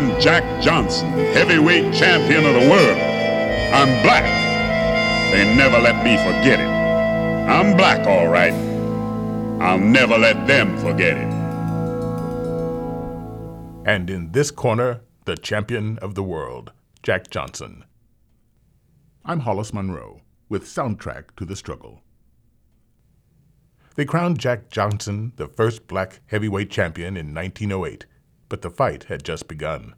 I'm Jack Johnson, heavyweight champion of the world. I'm black. They never let me forget it. I'm black, all right. I'll never let them forget it. And in this corner, the champion of the world, Jack Johnson. I'm Hollis Monroe with Soundtrack to the Struggle. They crowned Jack Johnson the first black heavyweight champion in 1908, but the fight had just begun.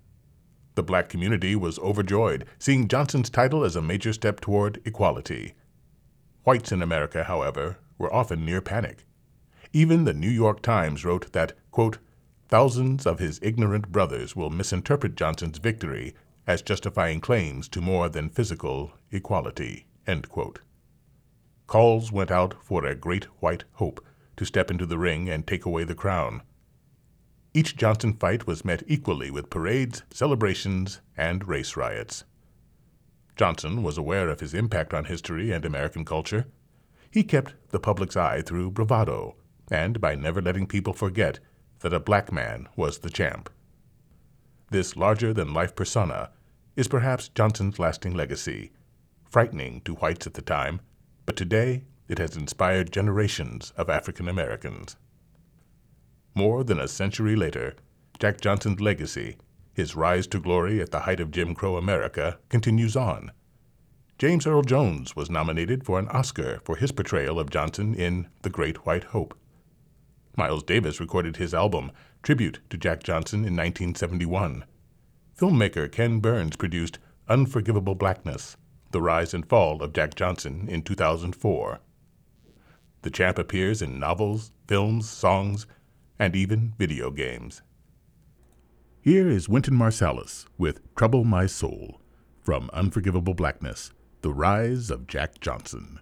The black community was overjoyed, seeing Johnson's title as a major step toward equality. Whites in America, however, were often near panic. Even the New York Times wrote that, quote, thousands of his ignorant brothers will misinterpret Johnson's victory as justifying claims to more than physical equality, calls went out for a great white hope to step into the ring and take away the crown. Each Johnson fight was met equally with parades, celebrations, and race riots. Johnson was aware of his impact on history and American culture. He kept the public's eye through bravado and by never letting people forget that a black man was the champ. This larger than life persona is perhaps Johnson's lasting legacy, frightening to whites at the time but today it has inspired generations of African Americans. More than a century later, Jack Johnson's legacy, his rise to glory at the height of Jim Crow America, continues on. James Earl Jones was nominated for an Oscar for his portrayal of Johnson in The Great White Hope. Miles Davis recorded his album, Tribute to Jack Johnson, in 1971. Filmmaker Ken Burns produced Unforgivable Blackness, the Rise and Fall of Jack Johnson in 2004. The champ appears in novels, films, songs, and even video games. Here is Wynton Marsalis with Trouble My Soul from Unforgivable Blackness The Rise of Jack Johnson.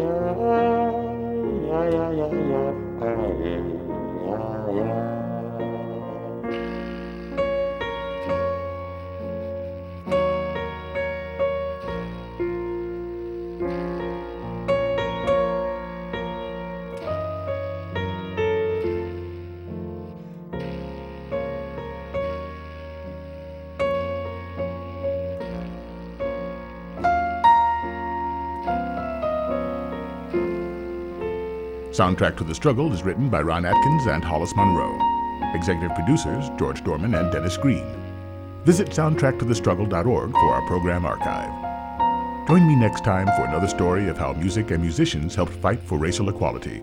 Yeah. Soundtrack to the Struggle is written by Ron Atkins and Hollis Monroe. Executive producers George Dorman and Dennis Green. Visit soundtracktothestruggle.org for our program archive. Join me next time for another story of how music and musicians helped fight for racial equality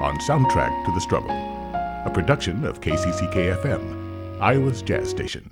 on Soundtrack to the Struggle, a production of KCCK FM, Iowa's jazz station.